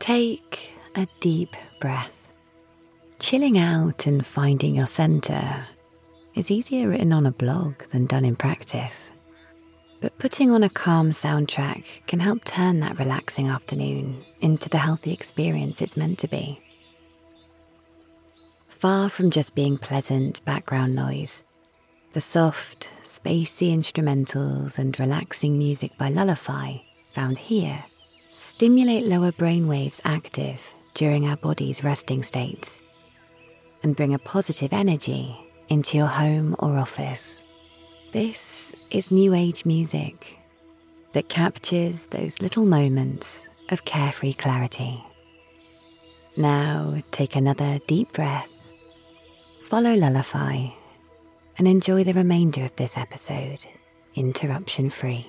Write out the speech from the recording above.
Take a deep breath. Chilling out and finding your center is easier written on a blog than done in practice. But putting on a calm soundtrack can help turn that relaxing afternoon into the healthy experience it's meant to be. Far from just being pleasant background noise, the soft, spacey instrumentals and relaxing music by Lullify, found here, stimulate lower brain waves active during our body's resting states and bring a positive energy into your home or office. This is New Age music that captures those little moments of carefree clarity. Now take another deep breath, follow Lullify, and enjoy the remainder of this episode interruption free.